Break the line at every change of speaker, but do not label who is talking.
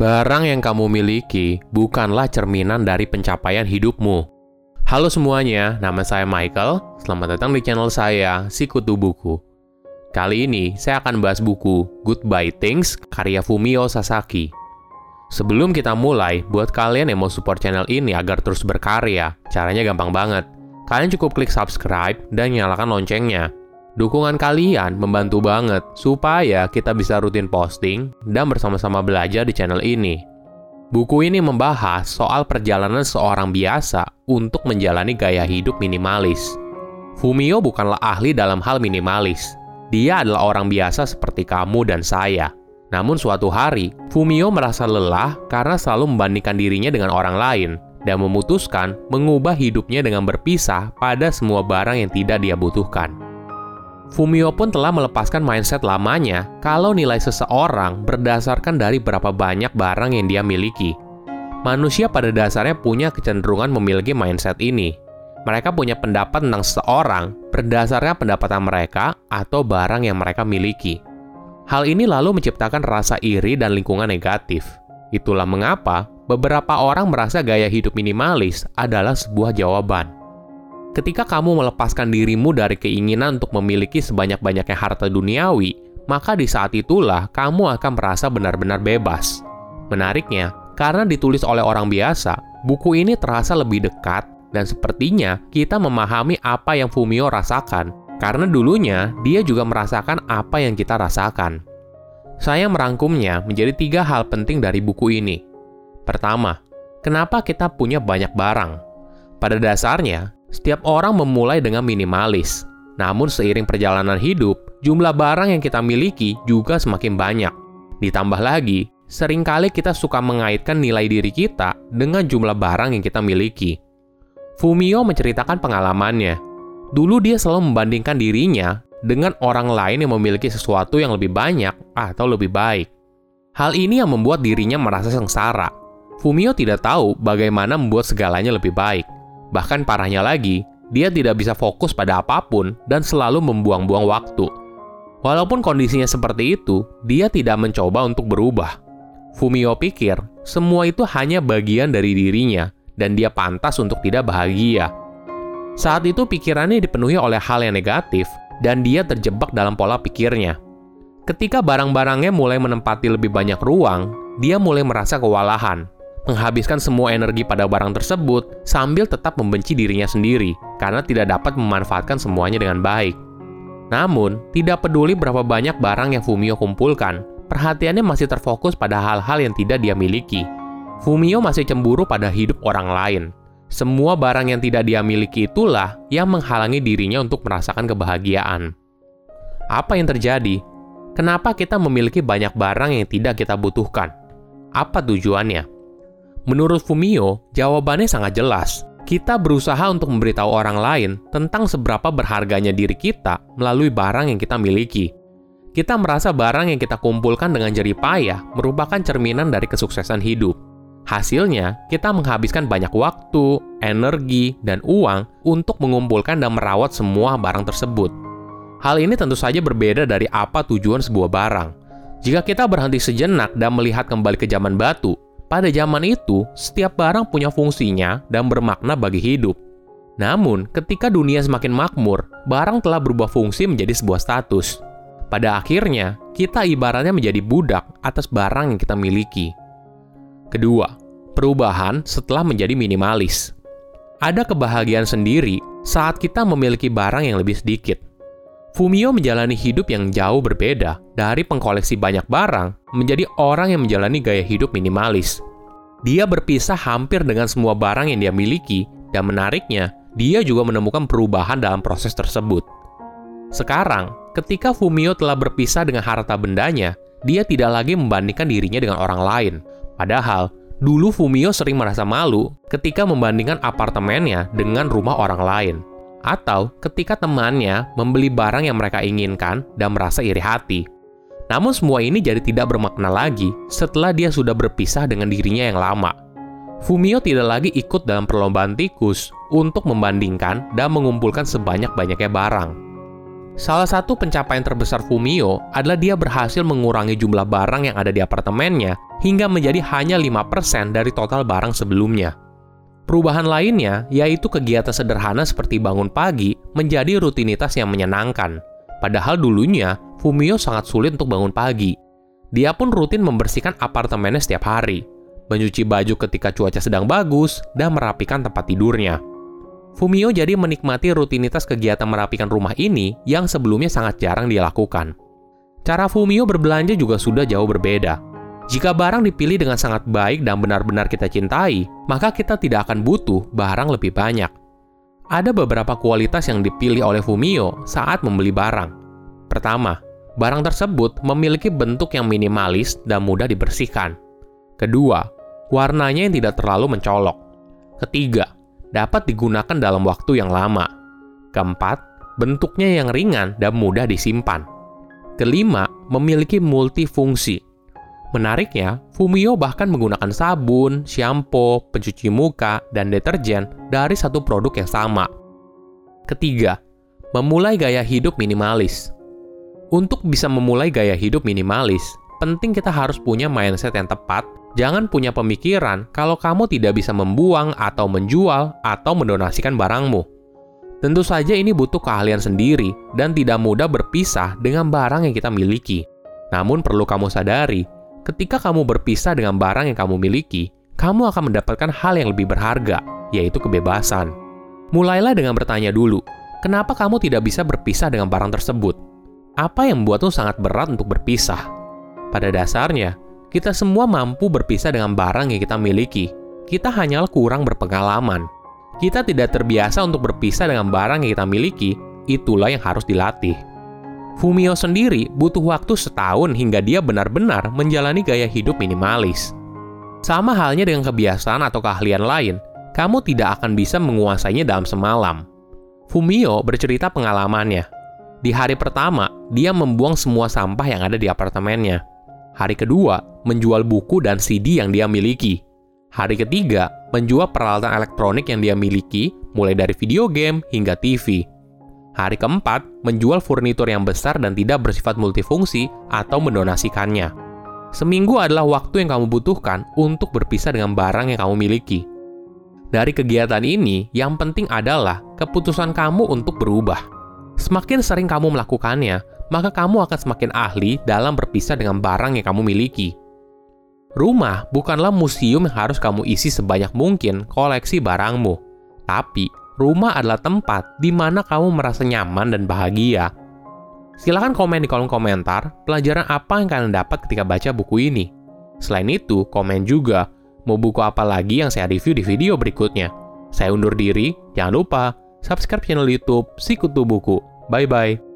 Barang yang kamu miliki bukanlah cerminan dari pencapaian hidupmu. Halo semuanya, nama saya Michael. Selamat datang di channel saya, Sikutu Buku. Kali ini saya akan bahas buku Goodbye Things karya Fumio Sasaki. Sebelum kita mulai, buat kalian yang mau support channel ini agar terus berkarya, caranya gampang banget. Kalian cukup klik subscribe dan nyalakan loncengnya Dukungan kalian membantu banget supaya kita bisa rutin posting dan bersama-sama belajar di channel ini. Buku ini membahas soal perjalanan seorang biasa untuk menjalani gaya hidup minimalis. Fumio bukanlah ahli dalam hal minimalis. Dia adalah orang biasa seperti kamu dan saya. Namun suatu hari, Fumio merasa lelah karena selalu membandingkan dirinya dengan orang lain dan memutuskan mengubah hidupnya dengan berpisah pada semua barang yang tidak dia butuhkan. Fumio pun telah melepaskan mindset lamanya kalau nilai seseorang berdasarkan dari berapa banyak barang yang dia miliki. Manusia pada dasarnya punya kecenderungan memiliki mindset ini. Mereka punya pendapat tentang seseorang berdasarkan pendapatan mereka atau barang yang mereka miliki. Hal ini lalu menciptakan rasa iri dan lingkungan negatif. Itulah mengapa beberapa orang merasa gaya hidup minimalis adalah sebuah jawaban. Ketika kamu melepaskan dirimu dari keinginan untuk memiliki sebanyak-banyaknya harta duniawi, maka di saat itulah kamu akan merasa benar-benar bebas. Menariknya, karena ditulis oleh orang biasa, buku ini terasa lebih dekat dan sepertinya kita memahami apa yang Fumio rasakan, karena dulunya dia juga merasakan apa yang kita rasakan. Saya merangkumnya menjadi tiga hal penting dari buku ini. Pertama, kenapa kita punya banyak barang? Pada dasarnya, setiap orang memulai dengan minimalis. Namun seiring perjalanan hidup, jumlah barang yang kita miliki juga semakin banyak. Ditambah lagi, sering kali kita suka mengaitkan nilai diri kita dengan jumlah barang yang kita miliki. Fumio menceritakan pengalamannya. Dulu dia selalu membandingkan dirinya dengan orang lain yang memiliki sesuatu yang lebih banyak atau lebih baik. Hal ini yang membuat dirinya merasa sengsara. Fumio tidak tahu bagaimana membuat segalanya lebih baik. Bahkan parahnya lagi, dia tidak bisa fokus pada apa pun dan selalu membuang-buang waktu. Walaupun kondisinya seperti itu, dia tidak mencoba untuk berubah. Fumio pikir semua itu hanya bagian dari dirinya dan dia pantas untuk tidak bahagia. Saat itu pikirannya dipenuhi oleh hal yang negatif dan dia terjebak dalam pola pikirnya. Ketika barang-barangnya mulai menempati lebih banyak ruang, dia mulai merasa kewalahan menghabiskan semua energi pada barang tersebut sambil tetap membenci dirinya sendiri karena tidak dapat memanfaatkan semuanya dengan baik. Namun, tidak peduli berapa banyak barang yang Fumio kumpulkan, perhatiannya masih terfokus pada hal-hal yang tidak dia miliki. Fumio masih cemburu pada hidup orang lain. Semua barang yang tidak dia miliki itulah yang menghalangi dirinya untuk merasakan kebahagiaan. Apa yang terjadi? Kenapa kita memiliki banyak barang yang tidak kita butuhkan? Apa tujuannya? Menurut Fumio, jawabannya sangat jelas. Kita berusaha untuk memberitahu orang lain tentang seberapa berharganya diri kita melalui barang yang kita miliki. Kita merasa barang yang kita kumpulkan dengan jerih payah merupakan cerminan dari kesuksesan hidup. Hasilnya, kita menghabiskan banyak waktu, energi, dan uang untuk mengumpulkan dan merawat semua barang tersebut. Hal ini tentu saja berbeda dari apa tujuan sebuah barang. Jika kita berhenti sejenak dan melihat kembali ke zaman batu, pada zaman itu, setiap barang punya fungsinya dan bermakna bagi hidup. Namun, ketika dunia semakin makmur, barang telah berubah fungsi menjadi sebuah status. Pada akhirnya, kita ibaratnya menjadi budak atas barang yang kita miliki. Kedua, perubahan setelah menjadi minimalis. Ada kebahagiaan sendiri saat kita memiliki barang yang lebih sedikit. Fumio menjalani hidup yang jauh berbeda dari pengkoleksi banyak barang menjadi orang yang menjalani gaya hidup minimalis. Dia berpisah hampir dengan semua barang yang dia miliki, dan menariknya, dia juga menemukan perubahan dalam proses tersebut. Sekarang, ketika Fumio telah berpisah dengan harta bendanya, dia tidak lagi membandingkan dirinya dengan orang lain. Padahal, dulu Fumio sering merasa malu ketika membandingkan apartemennya dengan rumah orang lain atau ketika temannya membeli barang yang mereka inginkan dan merasa iri hati. Namun semua ini jadi tidak bermakna lagi setelah dia sudah berpisah dengan dirinya yang lama. Fumio tidak lagi ikut dalam perlombaan tikus untuk membandingkan dan mengumpulkan sebanyak-banyaknya barang. Salah satu pencapaian terbesar Fumio adalah dia berhasil mengurangi jumlah barang yang ada di apartemennya hingga menjadi hanya 5% dari total barang sebelumnya. Perubahan lainnya yaitu kegiatan sederhana seperti bangun pagi menjadi rutinitas yang menyenangkan. Padahal dulunya, Fumio sangat sulit untuk bangun pagi. Dia pun rutin membersihkan apartemennya setiap hari, mencuci baju ketika cuaca sedang bagus, dan merapikan tempat tidurnya. Fumio jadi menikmati rutinitas kegiatan merapikan rumah ini yang sebelumnya sangat jarang dia lakukan. Cara Fumio berbelanja juga sudah jauh berbeda. Jika barang dipilih dengan sangat baik dan benar-benar kita cintai, maka kita tidak akan butuh barang lebih banyak. Ada beberapa kualitas yang dipilih oleh Fumio saat membeli barang. Pertama, barang tersebut memiliki bentuk yang minimalis dan mudah dibersihkan. Kedua, warnanya yang tidak terlalu mencolok. Ketiga, dapat digunakan dalam waktu yang lama. Keempat, bentuknya yang ringan dan mudah disimpan. Kelima, memiliki multifungsi Menariknya, Fumio bahkan menggunakan sabun, shampoo, pencuci muka, dan deterjen dari satu produk yang sama. Ketiga, memulai gaya hidup minimalis. Untuk bisa memulai gaya hidup minimalis, penting kita harus punya mindset yang tepat. Jangan punya pemikiran kalau kamu tidak bisa membuang atau menjual atau mendonasikan barangmu. Tentu saja ini butuh keahlian sendiri dan tidak mudah berpisah dengan barang yang kita miliki. Namun perlu kamu sadari, Ketika kamu berpisah dengan barang yang kamu miliki, kamu akan mendapatkan hal yang lebih berharga, yaitu kebebasan. Mulailah dengan bertanya dulu, kenapa kamu tidak bisa berpisah dengan barang tersebut? Apa yang membuatmu sangat berat untuk berpisah? Pada dasarnya, kita semua mampu berpisah dengan barang yang kita miliki. Kita hanyalah kurang berpengalaman. Kita tidak terbiasa untuk berpisah dengan barang yang kita miliki, itulah yang harus dilatih. Fumio sendiri butuh waktu setahun hingga dia benar-benar menjalani gaya hidup minimalis. Sama halnya dengan kebiasaan atau keahlian lain, kamu tidak akan bisa menguasainya dalam semalam. Fumio bercerita pengalamannya. Di hari pertama, dia membuang semua sampah yang ada di apartemennya. Hari kedua, menjual buku dan CD yang dia miliki. Hari ketiga, menjual peralatan elektronik yang dia miliki, mulai dari video game hingga TV. Hari keempat, menjual furnitur yang besar dan tidak bersifat multifungsi atau mendonasikannya. Seminggu adalah waktu yang kamu butuhkan untuk berpisah dengan barang yang kamu miliki. Dari kegiatan ini, yang penting adalah keputusan kamu untuk berubah. Semakin sering kamu melakukannya, maka kamu akan semakin ahli dalam berpisah dengan barang yang kamu miliki. Rumah bukanlah museum yang harus kamu isi sebanyak mungkin koleksi barangmu, tapi rumah adalah tempat di mana kamu merasa nyaman dan bahagia. Silahkan komen di kolom komentar pelajaran apa yang kalian dapat ketika baca buku ini. Selain itu, komen juga mau buku apa lagi yang saya review di video berikutnya. Saya undur diri, jangan lupa subscribe channel YouTube Sikutu Buku. Bye bye.